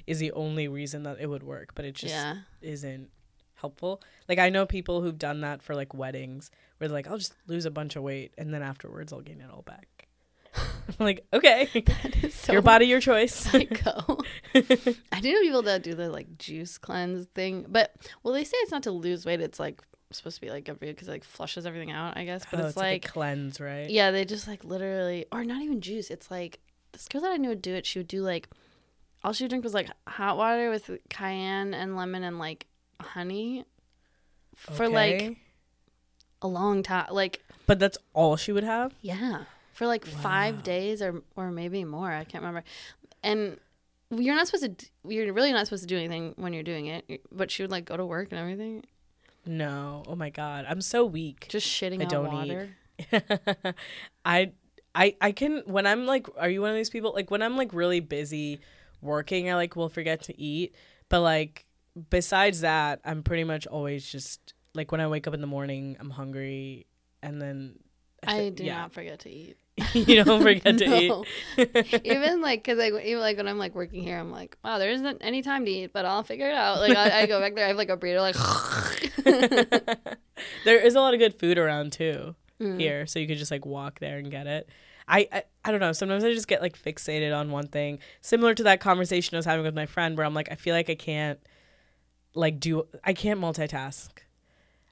is the only reason that it would work. But it just yeah. isn't helpful. Like I know people who've done that for like weddings where they're like, I'll just lose a bunch of weight and then afterwards I'll gain it all back. I'm like, okay, That is So your body, your choice. psycho. I do know people that do the like juice cleanse thing, but well, they say it's not to lose weight. It's like supposed to be like good for you because it like flushes everything out. I guess, but Oh, it's, like, like, a cleanse, right? yeah, they just like literally, or not even juice. It's like this girl that I knew would do it. She would do like all she would drink was like hot water with cayenne and lemon and like honey for like a long time. Like But that's all she would have. Yeah, for like Wow. five days or or maybe more. I can't remember. And you're not supposed to. You're really not supposed to do anything when you're doing it. But she would like go to work and everything, No. Oh my god, I'm so weak. just shitting I out don't eat. water. I I I can when I'm like are you one of these people like when I'm like really busy working I like will forget to eat but like besides that I'm pretty much always just like when I wake up in the morning I'm hungry and then I thi- do yeah not forget to eat. you don't forget to eat. Even like because like even like when I'm like working here, I'm like, wow, there isn't any time to eat, but I'll figure it out. Like I, I go back there, I have like a burrito, like there is a lot of good food around too Mm. here so you could just like walk there and get it. I, I I don't know sometimes I just get like fixated on one thing. Similar to that conversation I was having with my friend where I'm like I feel like I can't like do I can't multitask.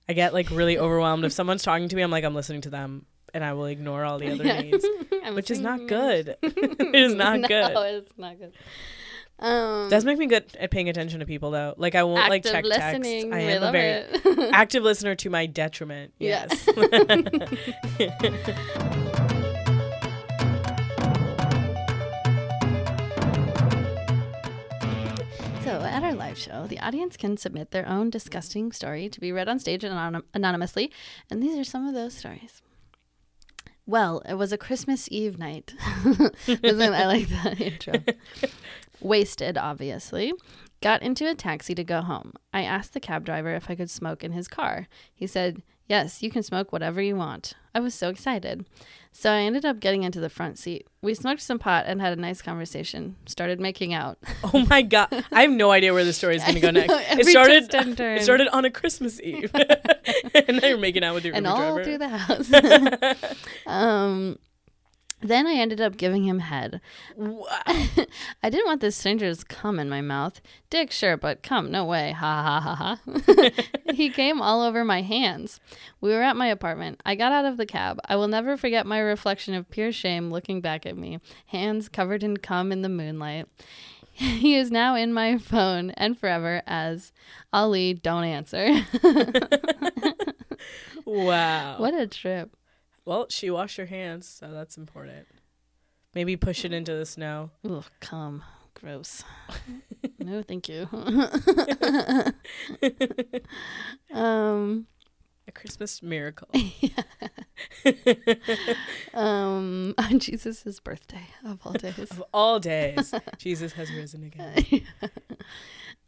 I get like really overwhelmed. If someone's talking to me I'm like I'm listening to them and I will ignore all the other Yeah. needs which is not good it is not no, good it's not good. Um, does make me good at paying attention to people though like I won't like check listening. text I am a love very active listener to my detriment Yeah. yes So, at our live show, the audience can submit their own disgusting story to be read on stage anon- anonymously, and these are some of those stories. Well, it was a Christmas Eve night. I like that intro? Wasted, obviously. Got into a taxi to go home. I asked the cab driver if I could smoke in his car. He said, Yes, you can smoke whatever you want. I was so excited. So I ended up getting into the front seat. We smoked some pot and had a nice conversation. Started making out. Oh my god! I have no idea where the story is going to go next. It started. twist and turn. It started on a Christmas Eve, and now you're making out with your and Uber all driver. through the house. um, then I ended up giving him head. I didn't want this stranger's cum in my mouth. Dick, sure, but cum, no way. Ha ha ha ha. he came all over my hands. We were at my apartment. I got out of the cab. I will never forget my reflection of pure shame looking back at me, hands covered in cum in the moonlight. He is now in my phone and forever as Ali, don't answer. Wow. what a trip. Well, she washed her hands, so that's important. Maybe push it into the snow. Ugh, come. Gross. no, thank you. um, A Christmas miracle. um, on Jesus' birthday of all days. of all days, Jesus has risen again.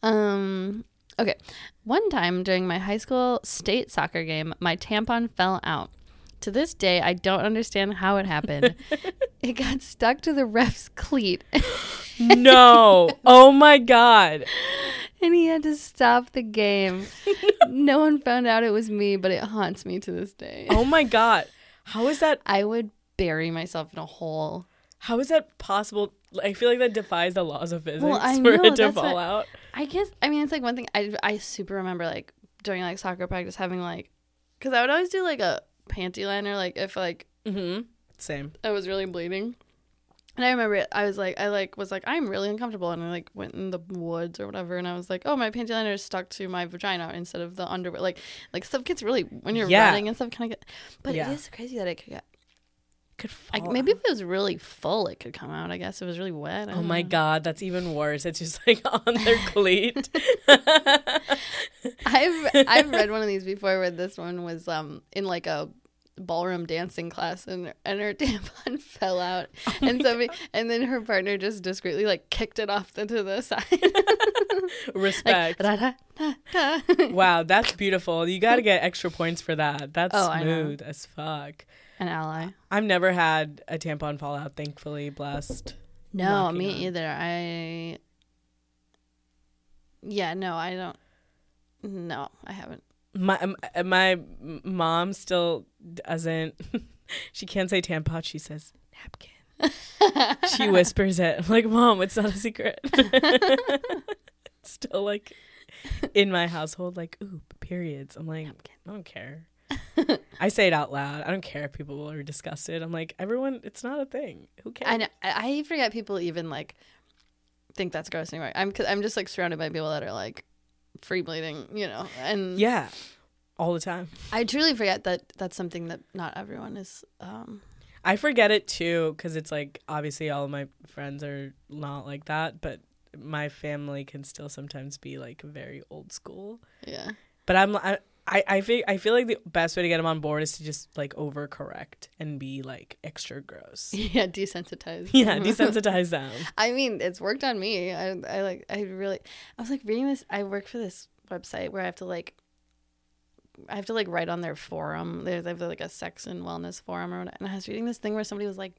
Um, okay. One time during my high school state soccer game, my tampon fell out. To this day, I don't understand how it happened. it got stuck to the ref's cleat, No. Oh my god. and he had to stop the game. no one found out it was me, but it haunts me to this day. Oh my god. How is that I would bury myself in a hole. how is that possible? I feel like that defies the laws of physics I for know, it to fall what- out. I guess I mean it's like one thing I I super remember like during like soccer practice having like because I would always do like a panty liner like if like Mm-hmm. Same. I was really bleeding, And I remember I was like, I like was like, I'm really uncomfortable, and I like went in the woods or whatever, and I was like, oh, my panty liner is stuck to my vagina instead of the underwear. Like, like stuff gets really when you're Yeah. running and stuff kind of get. But Yeah. it is crazy that it could get. Could Like maybe if it was really full, it could come out. I guess it was really wet. Oh my know. god, that's even worse. It's just like on their cleat. I've I've read one of these before where this one was um in like a ballroom dancing class and and her tampon fell out Oh and somebody and then her partner just discreetly like kicked it off to the side. Respect. da, da, da, da. wow, that's beautiful. You got to get extra points for that. That's Oh, smooth as fuck. An ally. I've never had a tampon fall out, thankfully, blessed. No, me on. either. I Yeah, no, I don't No, I haven't. My um, my mom still doesn't. she can't say tampon. She says napkin. she whispers it. I'm like, Mom, it's not a secret. It's still like in my household, like, ooh, periods. I'm like, I don't care. I say it out loud. I don't care if people are disgusted. I'm like, everyone, it's not a thing. Who cares? I know, I forget people even like think that's gross anymore. I'm I'm just like surrounded by people that are like free bleeding, you know. And Yeah, all the time. I truly forget that that's something that not everyone is um I forget it too because it's like obviously all of my friends are not like that, but my family can still sometimes be like very old school. yeah. But I'm I I I feel I feel like the best way to get them on board is to just like overcorrect and be like extra gross. Yeah, desensitized. yeah, desensitize them. I mean, it's worked on me. I I like I really I was like reading this I work for this website where I have to like I have to like write on their forum. There's they have like a sex and wellness forum or whatever. And I was reading this thing where somebody was like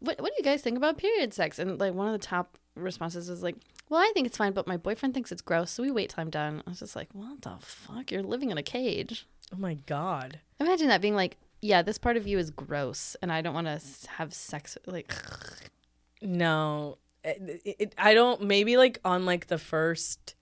what what do you guys think about period sex? And like one of the top responses was like, Well, I think it's fine, but my boyfriend thinks it's gross, so we wait till I'm done. I was just like, What the fuck? You're living in a cage. Oh my god. Imagine that being like, Yeah, this part of you is gross and I don't want to have sex like No, it, it, I don't. Maybe like on like the first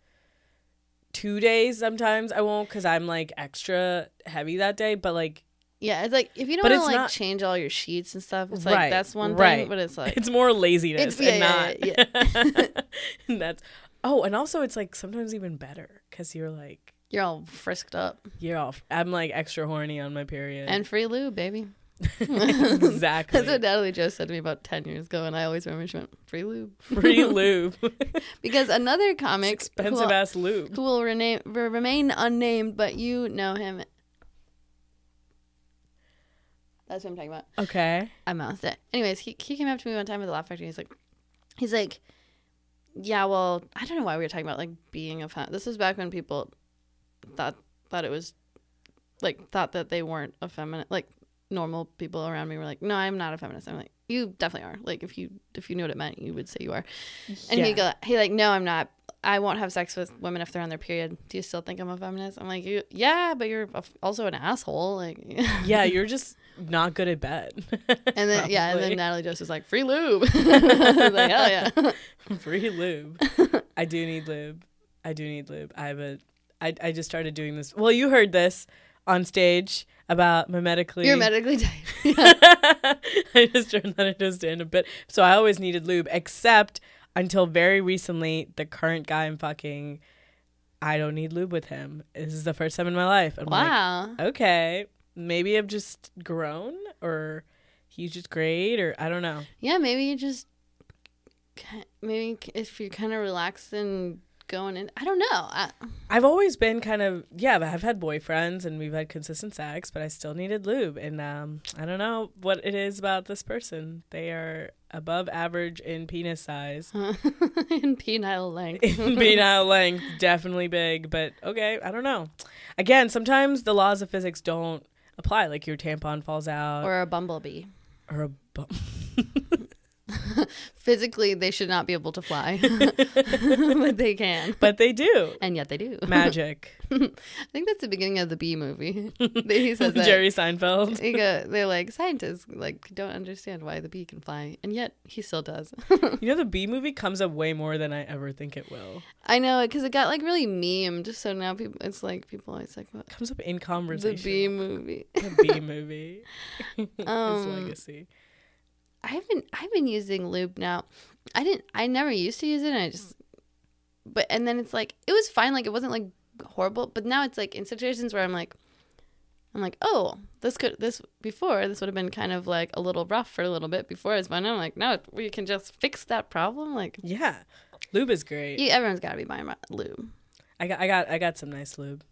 two days, sometimes I won't because I'm like extra heavy that day. But like, Yeah, it's like if you don't want to like not- change all your sheets and stuff, it's Right, like that's one right. thing. But it's like it's more laziness It's- and yeah, not. and that's oh, and also it's like sometimes even better because you're like you're all frisked up you're all. I'm like extra horny on my period. and free lube, baby. exactly. That's what Natalie Jo said to me about ten years ago, and I always remember she went free lube Free lube, because another comic expensive who, ass lube. who will rename, will remain unnamed, but you know him. That's what I'm talking about. Okay. I mouthed it. Anyways, he he came up to me one time at the Laugh Factory. He's like, he's like, yeah, well, I don't know why we were talking about like being a fan. This is back when people thought thought it was like thought that they weren't a feminist. Like normal people around me were like, no, I'm not a feminist. I'm like, you definitely are. Like if you if you knew what it meant, you would say you are. And he go, he like, no, I'm not. I won't have sex with women if they're on their period. Do you still think I'm a feminist? I'm like, you, yeah, but you're also an asshole. Like, Yeah, you're just not good at bed. And then yeah, and then Natalie Jost was like, "Free lube." Like, "Hell yeah!" Free lube. I do need lube. I do need lube. I have a. I I just started doing this. Well, you heard this on stage about my medically. You're medically tight. I just turned that into a stand-up bit. So I always needed lube, except until very recently, the current guy I'm fucking. I don't need lube with him. This is the first time in my life. I'm like, wow. okay, maybe I've just grown, or he's just great, or I don't know. Yeah, maybe you just maybe if you're kind of relaxed and going in. I don't know. I, I've always been kind of yeah. I've had boyfriends and we've had consistent sex, but I still needed lube, and um, I don't know what it is about this person. They are above average in penis size, in penile length. in penile length, definitely big, but okay, I don't know. Again, sometimes the laws of physics don't apply. Like your tampon falls out, or, a bumblebee. Or a bu- Physically, they should not be able to fly, but they can, but they do. and yet they do. Magic. I think that's the beginning of the bee movie. he says that. Jerry Seinfeld. He go, they're like scientists like don't understand why the bee can fly, and yet he still does. You know the bee movie comes up way more than I ever think it will. I know because it got like really memed. So now people, it's like people, it's like what comes up in conversation. the bee movie. the bee movie. His Um, legacy. I've been I've been using lube now. I didn't I never used to use it and I just but and then it's like it was fine like it wasn't like horrible but now it's like in situations where I'm like I'm like oh this could this before this would have been kind of like a little rough for a little bit before it's fun I'm like no we can just fix that problem like Yeah. Lube is great. you, everyone's got to be buying lube I got I got I got some nice lube.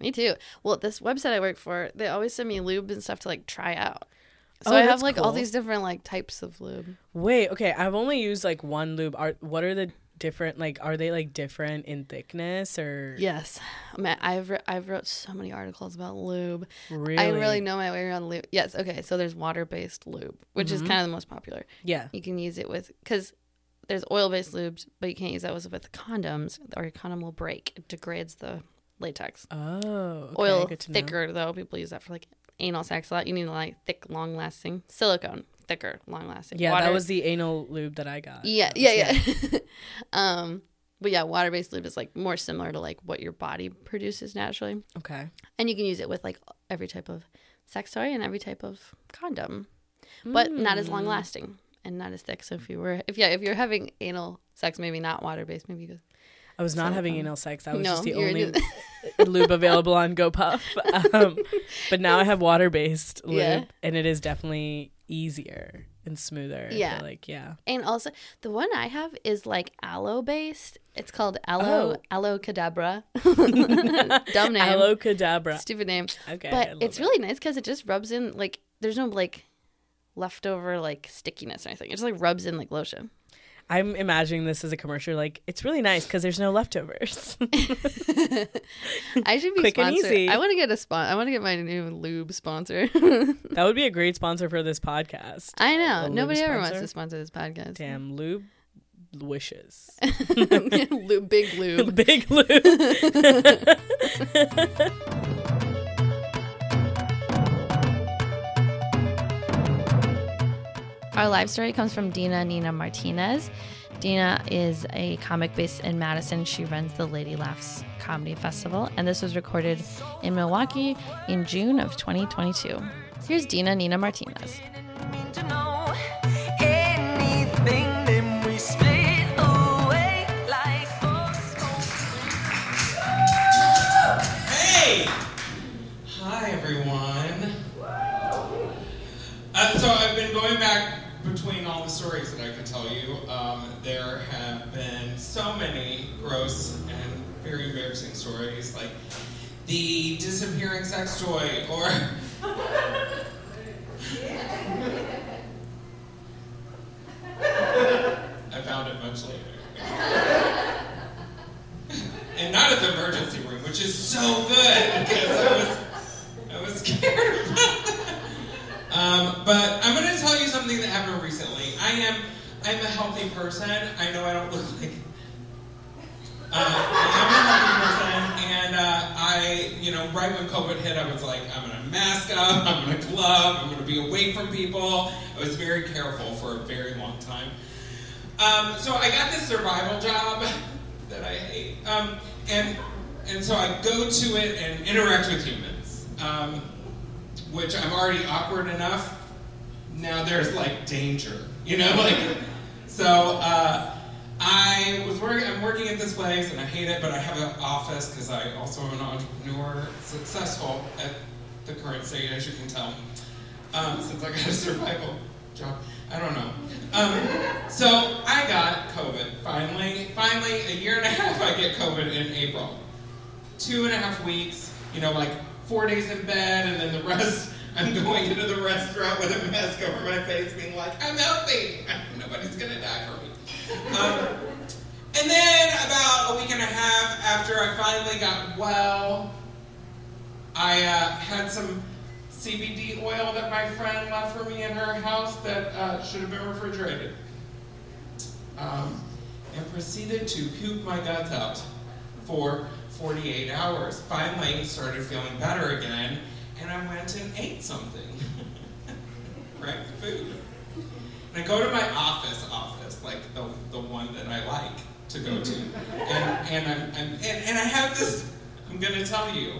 me too well this website I work for they always send me lube and stuff to like try out so Oh, I have like all these different like types of lube Wait, okay. I've only used like one lube. Are what are the different like are they like different in thickness or Yes, man, I've re- I've wrote so many articles about lube. really? I really know my way around lube. Yes, okay. So there's water based lube, which is Mhm. kind of the most popular. Yeah. You can use it with because there's oil based lubes, but you can't use that with with condoms, or your condom will break. It degrades the latex. Oh. Okay, oil good to know. thicker though. People use that for like anal sex a lot. You need like thick, long lasting silicone, thicker, long lasting. Yeah, Water- that was the anal lube that I got. Yeah, was- yeah, yeah. um, but yeah, water based lube is like more similar to like what your body produces naturally. Okay. and you can use it with like every type of sex toy and every type of condom but not as Mm. long lasting and not as thick so if you were if yeah if you're having anal sex maybe not water based maybe you I was not having silicone. anal sex. That was No, just the only just- lube available on GoPuff. Um, but now I have water based lube, Yeah. and it is definitely easier and smoother. Yeah. like yeah. and also the one i have is like aloe based it's called aloe Oh. aloe cadabra dumb name Aloe cadabra. stupid name Okay, but it's it. really nice because it just rubs in like there's no like leftover like stickiness or anything it just like rubs in like lotion I'm imagining this as a commercial. Like it's really nice because there's no leftovers. I should be Quick and sponsored. easy. I want to get a spot. I want to get my new lube sponsor. that would be a great sponsor for this podcast. I know A nobody ever wants to sponsor this podcast. Damn lube wishes. lube, big lube. Big lube. Our live story comes from Dina Nina Martinez. Dina is a comic based in Madison. She runs the Lady Laughs Comedy Festival, and this was recorded in Milwaukee in June of 2022. Here's Dina Nina Martinez. Embarrassing stories, like the disappearing sex toy, or I found it much later. and not at the emergency room, which is so good because I was I was scared. um, but I'm going to tell you something that happened recently. I am I'm a healthy person. I know I don't look like. Uh, I'm a healthy person, and uh, I, you know, right when COVID hit, I was like, I'm gonna mask up, I'm gonna glove, I'm gonna be away from people. I was very careful for a very long time. Um, so I got this survival job that I hate, um, and and so I go to it and interact with humans, um, which I'm already awkward enough. Now there's like danger, you know, like so. Uh, I was working. I'm working at this place, and I hate it, but I have an office because I also am an entrepreneur, successful at the current state, as you can tell, um, since I got a survival job. I don't know. Um, so I got COVID finally. Finally, a year and a half, I get COVID in April. Two and a half weeks, you know, like four days in bed, and then the rest, I'm going into the restaurant with a mask over my face, being like, I'm healthy. Nobody's gonna die for me. Um, and then about a week and a half after I finally got well, I uh, had some CBD oil that my friend left for me in her house that uh, should have been refrigerated. Um, and proceeded to puke my guts out for 48 hours. Finally started feeling better again, and I went and ate something. right? Food. And I go to my office office, like the, the one that I like to go to. And, and, I'm, I'm, and, and I have this, I'm going to tell you,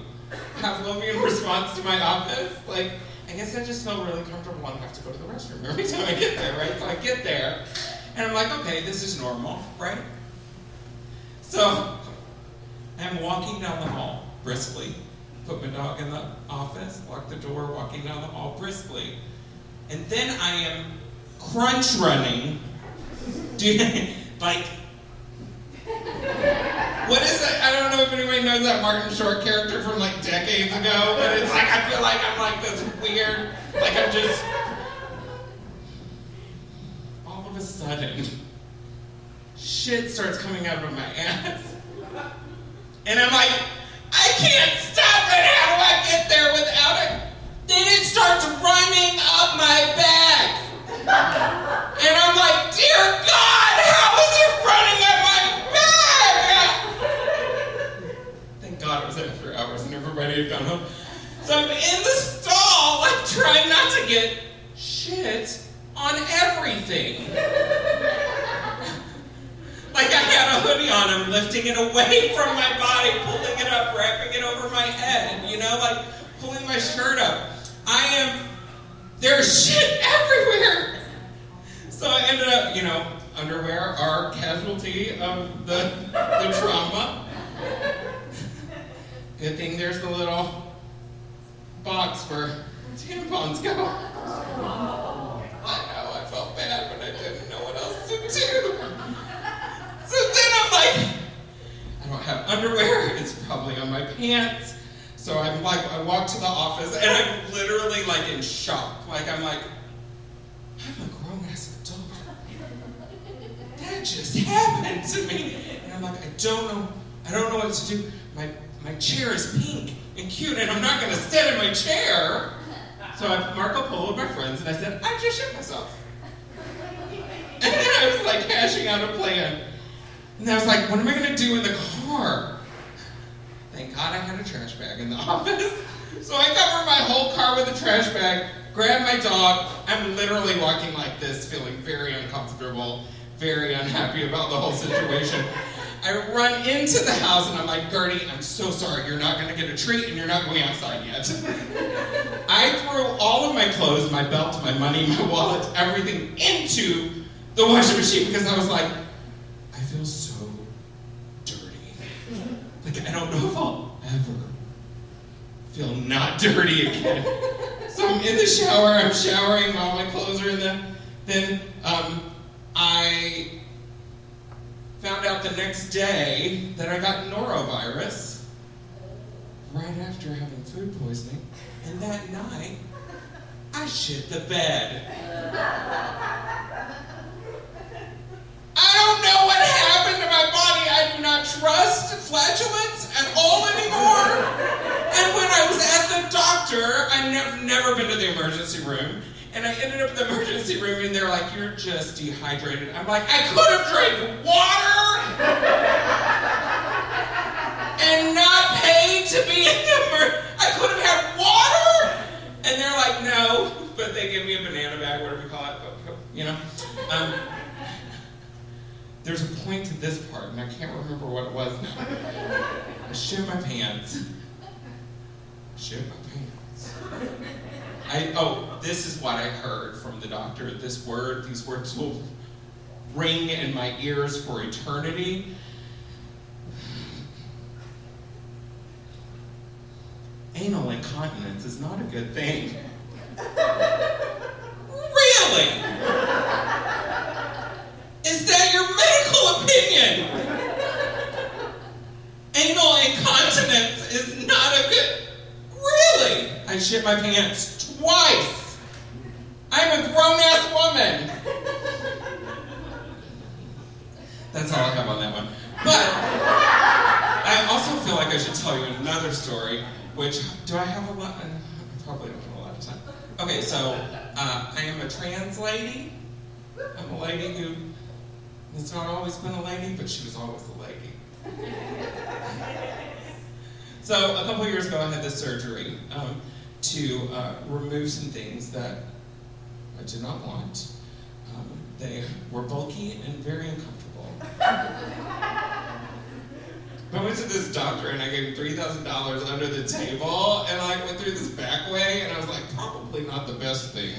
Pavlovian response to my office. Like, I guess I just felt really comfortable and have to go to the restroom every time I get there, right? So I get there, and I'm like, okay, this is normal, right? So I'm walking down the hall briskly, put my dog in the office, lock the door, walking down the hall briskly. And then I am crunch running, like what is it? I don't know if anybody knows that Martin Short character from like decades ago, but it's like I feel like I'm like this weird, like I'm just all of a sudden shit starts coming out of my ass. And I'm like, I can't stop it. How do I get there without it? Then it starts running up my back. And I'm like, dear God, how is it running up my back? Thank After hours and everybody had gone home. So I'm in the stall, like trying not to get shit on everything. Like I had a hoodie on, I'm lifting it away from my body, pulling it up, wrapping it over my head, you know, like pulling my shirt up. I am, there's shit everywhere. So I ended up, you know, underwear are casualty of the, the trauma. Good thing there's the little box where tampons go. I know, I felt bad, but I didn't know what else to do. So then I'm like, I don't have underwear. It's probably on my pants. So I'm like, I walk to the office and I'm literally like in shock. Like I'm like, I'm a grown ass adult. That just happened to me. And I'm like, I don't know, I don't know what to do. My my chair is pink and cute, and I'm not gonna sit in my chair. So I Marco Polo with my friends and I said, I just shit myself. And then I was like hashing out a plan. And I was like, what am I gonna do in the car? Thank God I had a trash bag in the office. So I cover my whole car with a trash bag, grabbed my dog. I'm literally walking like this, feeling very uncomfortable, very unhappy about the whole situation. I run into the house and I'm like, Gertie, I'm so sorry. You're not gonna get a treat and you're not going outside yet. I threw all of my clothes, my belt, my money, my wallet, everything into the washing machine because I was like, I feel so dirty. Like, I don't know if I'll ever feel not dirty again. So I'm in the shower, I'm showering, all my clothes are in the. Then um, I found out the next day that I got norovirus right after having food poisoning. And that night, I shit the bed. I don't know what happened to my body. I do not trust flatulence at all anymore. And when I was at the doctor, I've never, never been to the emergency room. And I ended up in the emergency room, and they're like, You're just dehydrated. I'm like, I could have drank water and not paid to be in the emer- I could have had water. And they're like, No. But they give me a banana bag, whatever you call it. You know? Um, there's a point to this part, and I can't remember what it was now. I shit my pants. Shit my pants. I oh, this is what I heard from the doctor. This word, these words will ring in my ears for eternity. Anal incontinence is not a good thing. Really? Is that your medical opinion? Anal incontinence is not a good. Really? I shit my pants twice. I'm a grown ass woman. That's all I have on that one. But I also feel like I should tell you another story, which do I have a lot? I probably don't have a lot of time. Okay, so uh, I am a trans lady. I'm a lady who has not always been a lady, but she was always a lady. So a couple years ago, I had this surgery um, to uh, remove some things that I did not want. Um, they were bulky and very uncomfortable. I went to this doctor and I gave him three thousand dollars under the table and I went through this back way and I was like, probably not the best thing.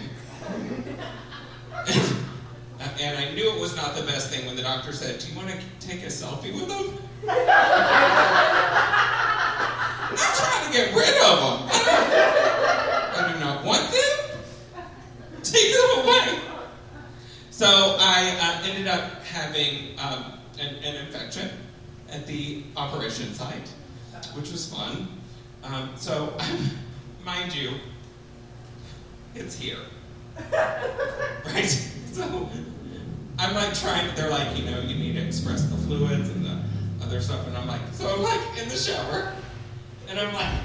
and I knew it was not the best thing when the doctor said, "Do you want to take a selfie with him?" I'm trying to get rid of them. I do not want them. Take them away. So I uh, ended up having um, an, an infection at the operation site, which was fun. Um, so, mind you, it's here. right? So, I'm like trying, they're like, you know, you need to express the fluids and the other stuff, and I'm like, so I'm like in the shower, and I'm like,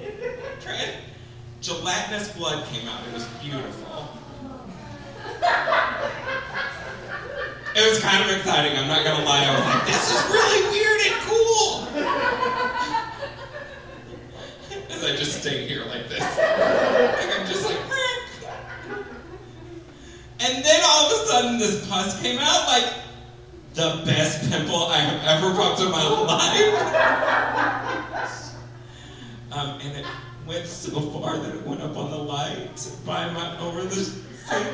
trying. Gelatinous blood came out. It was beautiful. It was kind of exciting, I'm not gonna lie. I was like, this is really weird and cool. As I just stay here like this. Like I'm just like, "Meow." and then all of a sudden this pus came out like the best pimple I have ever popped in my life. Um, and it went so far that it went up on the light by my over the sink.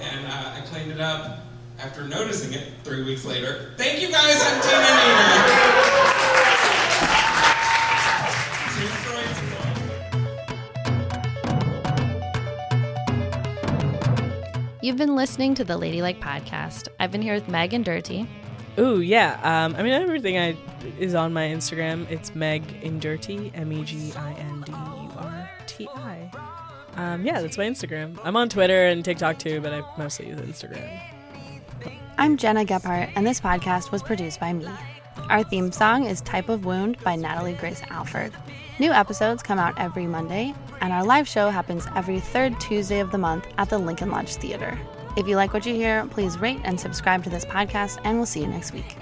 And uh, I cleaned it up after noticing it three weeks later. Thank you guys, I'm Dina. You've been listening to the Ladylike podcast. I've been here with Meg Indurti. Ooh, yeah. Um, I mean, everything I is on my Instagram. It's Meg Indurti, M E G I N D U R T I. Um, yeah, that's my Instagram. I'm on Twitter and TikTok too, but I mostly use Instagram. I'm Gena Gephart, and this podcast was produced by me. Our theme song is Type of Wound by Natalie Grace Alford. New episodes come out every Monday, and our live show happens every third Tuesday of the month at the Lincoln Lodge Theater. If you like what you hear, please rate and subscribe to this podcast, and we'll see you next week.